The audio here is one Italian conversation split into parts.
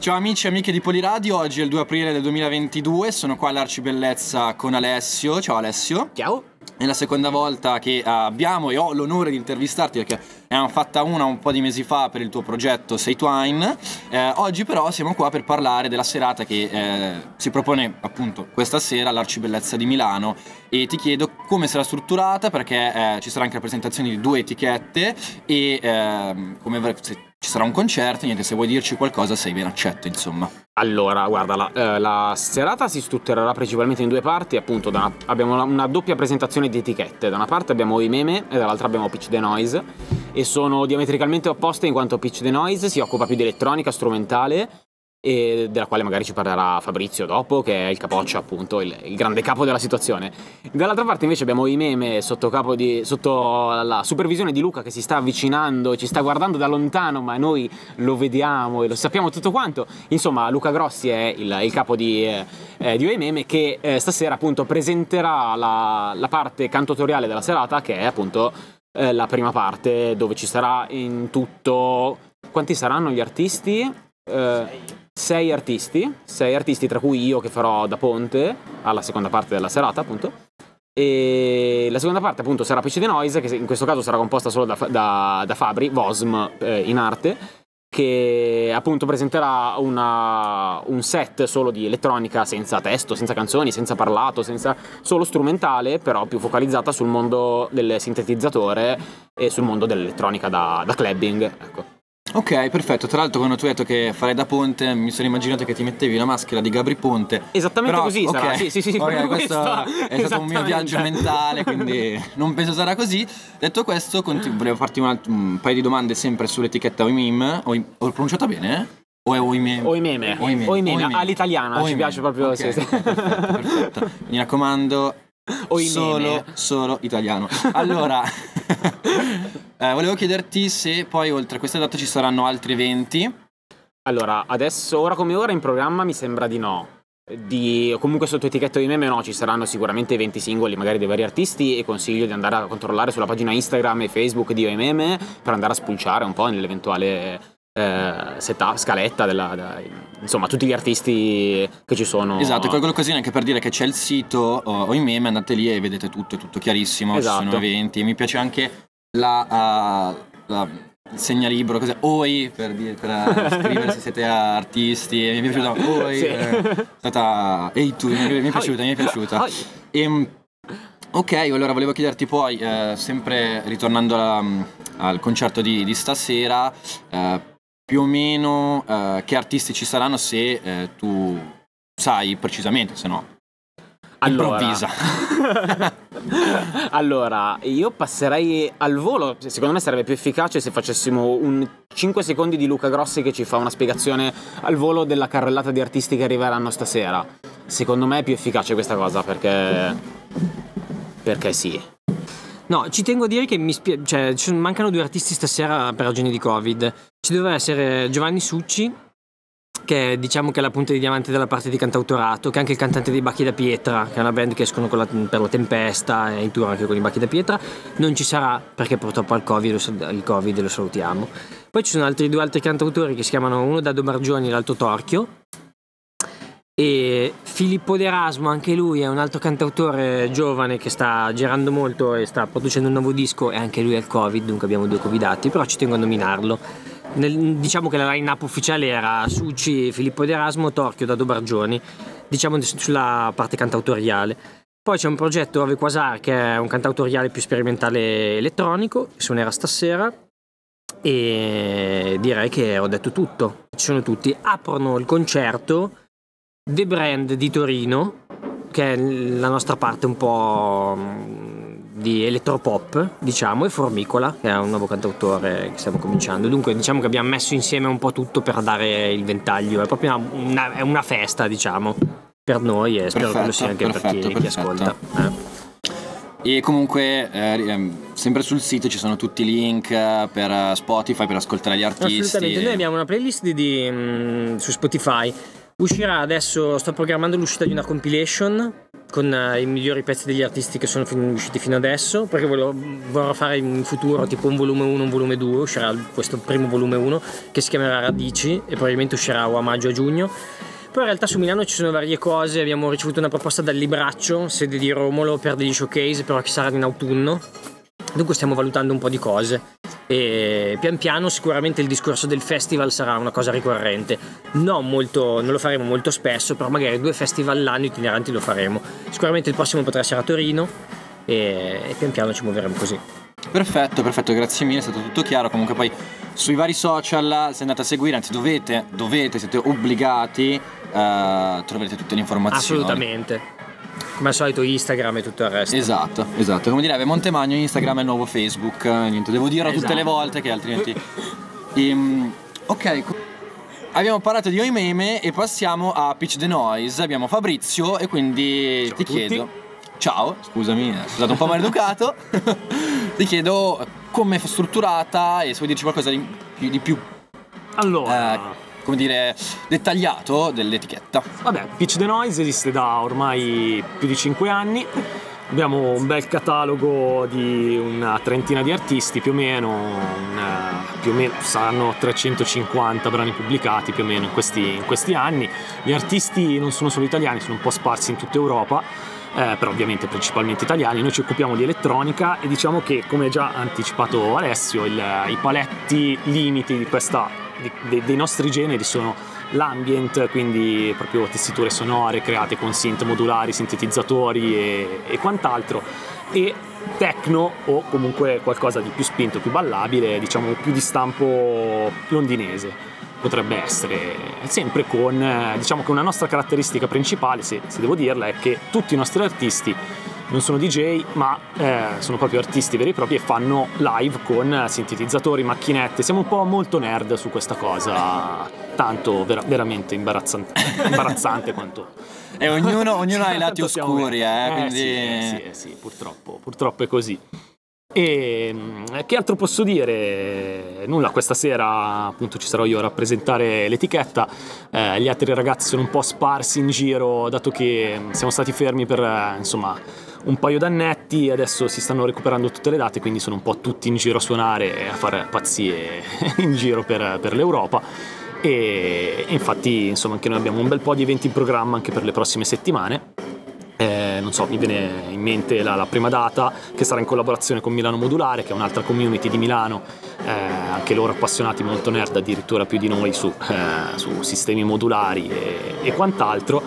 Ciao amici e amiche di Poliradio, oggi è il 2 aprile del 2022, sono qua all'Arcibellezza con Alessio. Ciao Alessio. Ciao. È la seconda volta che abbiamo e ho l'onore di intervistarti perché ne abbiamo fatta una un po' di mesi fa per il tuo progetto Say Twine. Eh, oggi però siamo qua per parlare della serata che eh, si propone appunto questa sera all'Arcibellezza di Milano e ti chiedo come sarà strutturata perché eh, ci sarà anche la presentazione di due etichette e ehm, come se ci sarà un concerto, niente, se vuoi dirci qualcosa sei ben accetto, insomma. Allora, guarda, la, eh, la serata si strutturerà principalmente in due parti, appunto una, abbiamo una, una, doppia presentazione di etichette, da una parte abbiamo i meme e dall'altra abbiamo Pitch the Noise e sono diametricalmente opposte in quanto Pitch the Noise si occupa più di elettronica strumentale e della quale magari ci parlerà Fabrizio dopo, che è il capoccia appunto, il, il, grande capo della situazione. Dall'altra parte invece abbiamo i meme sotto, di, sotto, la supervisione di Luca che si sta avvicinando, ci sta guardando da lontano, ma noi lo vediamo e lo sappiamo tutto quanto. Insomma, Luca Grossi è il, il capo di, eh, di Meme che eh, stasera appunto presenterà la, la parte cantatoriale della serata, che è appunto eh, la prima parte dove ci sarà in tutto... Quanti saranno gli artisti? Eh, sei artisti, sei artisti tra cui io che farò da ponte alla seconda parte della serata appunto. E la seconda parte appunto sarà PC The Noise, che in questo caso sarà composta solo da, da, da Fabri, Vosm eh, in arte, che appunto presenterà una, un set solo di elettronica senza testo, senza canzoni, senza parlato, senza, solo strumentale, però più focalizzata sul mondo del sintetizzatore e sul mondo dell'elettronica da, da clubbing. Ecco. Ok, perfetto. Tra l'altro, quando tu hai detto che farei da ponte, mi sono immaginato che ti mettevi la maschera di Gabri Ponte. Esattamente Però, così okay. sarà. Sì, sì, sì. Okay, questo è stato un mio viaggio mentale, quindi non penso sarà così. Detto questo, continu- volevo farti un, altro, un, paio di domande sempre sull'etichetta Oimim. Ho, ho pronunciato bene? O è Oimeme? Oimeme. Oimeme. Oimeme. All'italiana, Oimeme. ci piace proprio. Okay. Sì, sì. Perfetto, perfetto. Mi raccomando, solo, solo italiano. Allora, eh, volevo chiederti se poi oltre a questa data ci saranno altri eventi. Allora, adesso, ora come ora in programma mi sembra di no. Di, comunque sotto etichetta di meme no, ci saranno sicuramente eventi singoli magari dei vari artisti e consiglio di andare a controllare sulla pagina Instagram e Facebook di OMM per andare a spulciare un po' nell'eventuale eh, setup, scaletta della, da, insomma tutti gli artisti che ci sono esatto colgo l'occasione anche per dire che c'è il sito o, o in meme andate lì e vedete tutto è tutto chiarissimo esatto. ci sono esatto. eventi mi piace anche la, uh, la segnalibro, cos'è? Oi per, dire, per uh, scrivere se siete artisti. Mi è piaciuta. Oi. Sì. Eh, stata. Ehi tu, mi, è piaciuta, mi è piaciuta. E, ok, allora volevo chiederti poi, eh, sempre ritornando alla, al concerto di, di stasera, eh, più o meno eh, che artisti ci saranno se eh, tu sai precisamente, se no allora. improvvisa. allora, io passerei al volo, secondo me sarebbe più efficace se facessimo un 5 secondi di Luca Grossi che ci fa una spiegazione al volo della carrellata di artisti che arriveranno stasera. Secondo me è più efficace questa cosa perché... perché sì. No, ci tengo a dire che mi spie- cioè, mancano due artisti stasera per ragioni di Covid. Ci doveva essere Giovanni Succi, che diciamo che è la punta di diamante della parte di cantautorato, che è anche il cantante dei Bacchi da Pietra, che è una band che escono la, per la Tempesta e in tour anche con i Bacchi da Pietra. Non ci sarà perché purtroppo al COVID, il COVID lo salutiamo. Poi ci sono altri due altri cantautori che si chiamano uno Dado Margioni e l'altro Torchio, e Filippo D'Erasmo, anche lui è un altro cantautore giovane che sta girando molto e sta producendo un nuovo disco e anche lui ha il Covid, dunque abbiamo due Covidati, però ci tengo a nominarlo. Nel, diciamo che la line-up ufficiale era Succi, Filippo D'Erasmo, Torchio, Dado Bargioni, diciamo sulla parte cantautoriale. Poi c'è un progetto Ave Quasar che è un cantautoriale più sperimentale elettronico, suonerà stasera e direi che ho detto tutto. Ci sono tutti. Aprono il concerto The Brand di Torino, che è la nostra parte un po' mm, di elettropop, diciamo, e Formicola, che è un nuovo cantautore che stiamo cominciando. Dunque, diciamo che abbiamo messo insieme un po' tutto per dare il ventaglio. È proprio una, una, è una festa, diciamo, per noi e spero perfetto, che lo sia anche perfetto, per chi, chi ascolta. Eh. E comunque, eh, ehm, sempre sul sito ci sono tutti i link eh, per Spotify per ascoltare gli artisti. Assolutamente, noi abbiamo una playlist di, di, mm, su Spotify Uscirà adesso, sto programmando l'uscita di una compilation con uh, i migliori pezzi degli artisti che sono usciti fino adesso, perché volevo, vorrò fare in futuro tipo un volume 1, un volume 2, uscirà questo primo volume 1 che si chiamerà Radici e probabilmente uscirà o a maggio o a giugno. Poi in realtà su Milano ci sono varie cose, abbiamo ricevuto una proposta dal Libraccio, sede di Romolo, per degli showcase, però che saranno in autunno. Dunque stiamo valutando un po' di cose e pian piano sicuramente il discorso del festival sarà una cosa ricorrente. Non, molto, non lo faremo molto spesso, però magari due festival l'anno itineranti lo faremo. Sicuramente il prossimo potrà essere a Torino e, e pian piano ci muoveremo così. Perfetto, perfetto, grazie mille, è stato tutto chiaro. Comunque poi sui vari social se andate a seguire, anzi dovete, dovete, siete obbligati, uh, troverete tutte le informazioni. Assolutamente come al solito Instagram e tutto il resto. Esatto, esatto. Come direbbe Montemagno, Instagram è il nuovo Facebook. Niente, devo dirlo esatto. tutte le esatto. volte che altrimenti. ehm, ok. Abbiamo parlato di Oimeme e passiamo a Pitch the Noise. Abbiamo Fabrizio e quindi Ciao ti chiedo. Ciao, scusami, sono stato un po' maleducato. ti chiedo come è strutturata e se vuoi dirci qualcosa di, di più. Allora. Eh, come dire, dettagliato dell'etichetta. Vabbè, Pitch the Noise esiste da ormai più di 5 anni. Abbiamo un bel catalogo di una trentina di artisti, più o meno, un, più o meno saranno 350 brani pubblicati più o meno in questi, in questi anni. Gli artisti non sono solo italiani, sono un po' sparsi in tutta Europa. Eh, però ovviamente principalmente italiani, noi ci occupiamo di elettronica e diciamo che come già anticipato Alessio il, i paletti limiti questa di, dei nostri generi sono l'ambient, quindi proprio tessiture sonore create con synth modulari, sintetizzatori e, e quant'altro, e techno o comunque qualcosa di più spinto, più ballabile, diciamo più di stampo londinese potrebbe essere sempre con diciamo che una nostra caratteristica principale se, se devo dirla è che tutti i nostri artisti non sono DJ, ma eh, sono proprio artisti veri e propri e fanno live con sintetizzatori, macchinette. Siamo un po' molto nerd su questa cosa, tanto vera- veramente imbarazzante, imbarazzante quanto. E ognuno, ognuno ha i lati oscuri, eh, eh, quindi... sì, eh, sì, eh, sì, purtroppo, purtroppo è così. E mm, che altro posso dire? Nulla, questa sera appunto ci sarò io a rappresentare l'etichetta. Eh, gli altri ragazzi sono un po' sparsi in giro, dato che mm, siamo stati fermi per eh, insomma un paio d'annetti adesso si stanno recuperando tutte le date, quindi sono un po' tutti in giro a suonare e a fare pazzie in giro per, per l'Europa. E infatti, insomma, anche noi abbiamo un bel po' di eventi in programma anche per le prossime settimane. Eh, non so, mi viene in mente la, la, prima data che sarà in collaborazione con Milano Modulare, che è un'altra community di Milano, eh, anche loro appassionati molto nerd, addirittura più di noi su, eh, su sistemi modulari e, e quant'altro,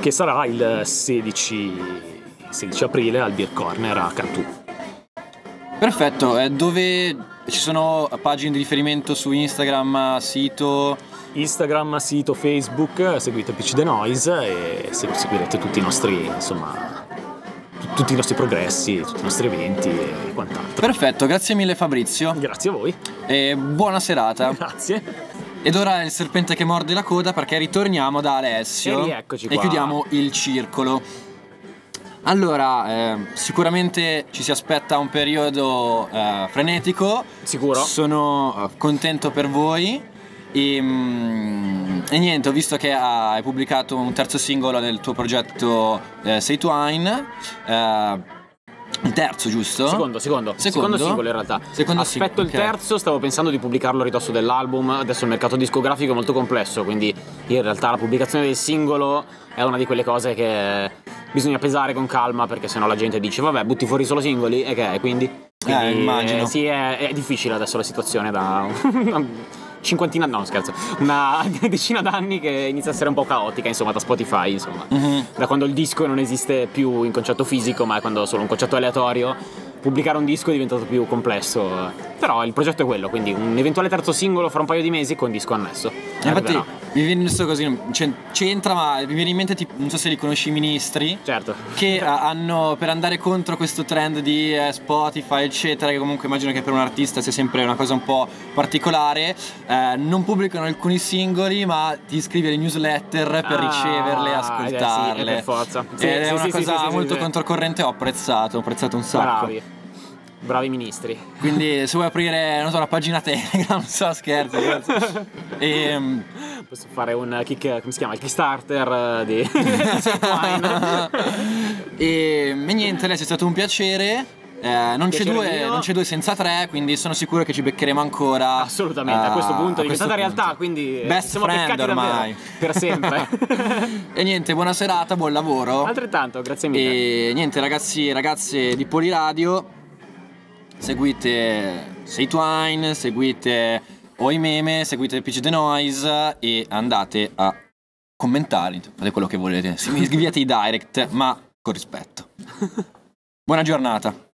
che sarà il 16 16 aprile al Beer Corner a Cantù. Perfetto, eh, dove ci sono pagine di riferimento su Instagram, sito? Instagram, sito, Facebook, seguite Pitch the Noise e seguirete tutti i nostri, insomma, tutti i nostri progressi, tutti i nostri eventi e quant'altro. Perfetto, grazie mille Fabrizio. Grazie a voi. E buona serata. Grazie. Ed ora è il serpente che morde la coda perché ritorniamo da Alessio e, e chiudiamo il circolo. Allora, eh, sicuramente ci si aspetta un periodo eh, frenetico. Sicuro. Sono eh, contento per voi. E, mm, e, niente, ho visto che hai pubblicato un terzo singolo del tuo progetto eh, Say Twine. Eh, il terzo, giusto? Secondo, secondo. Secondo, secondo singolo in realtà. Secondo Aspetto sing- il okay. terzo, stavo pensando di pubblicarlo a ridosso dell'album. Adesso il mercato discografico è molto complesso, quindi in realtà la pubblicazione del singolo è una di quelle cose che bisogna pesare con calma perché sennò la gente dice vabbè butti fuori solo singoli e che è quindi? quindi eh, immagino. Eh, sì, è, è, difficile adesso la situazione da cinquantina, no scherzo, una decina d'anni che inizia a essere un po' caotica insomma da Spotify insomma. Mm-hmm. Da quando il disco non esiste più in concetto fisico ma è quando è solo un concetto aleatorio pubblicare un disco è diventato più complesso. Però il progetto è quello, quindi un eventuale terzo singolo fra un paio di mesi con disco annesso. Infatti mi viene questo così, c'entra, ma mi viene in mente, tipo, non so se li conosci i ministri. Certo. Che hanno, per andare contro questo trend di eh, Spotify, eccetera, che comunque immagino che per un artista sia sempre una cosa un po' particolare, eh, non pubblicano alcuni singoli, ma ti iscrivi alle newsletter per ah, riceverle e ascoltarle. Eh sì, per forza. Sì, Ed sì, è una cosa molto controcorrente, ho apprezzato, ho apprezzato un sacco. Bravi. Bravi ministri. Quindi se vuoi aprire, non so, la pagina Telegram, non so, scherzo. E, ehm, Posso fare un kick, come si chiama? Il Kickstarter di e, e niente, lei è stato un piacere. Eh, non, c'è due, non, c'è due, senza tre, quindi sono sicuro che ci beccheremo ancora. Assolutamente, uh, a questo punto è diventata realtà, quindi best siamo friend ormai. Per sempre. e niente, buona serata, buon lavoro. Altrettanto, grazie mille. E niente, ragazzi e ragazze di Poliradio, seguite Seitwine, seguite Oi Meme, seguite PC The Noise e andate a commentare, fate quello che volete. Scrivete i direct, ma con rispetto. Buona giornata.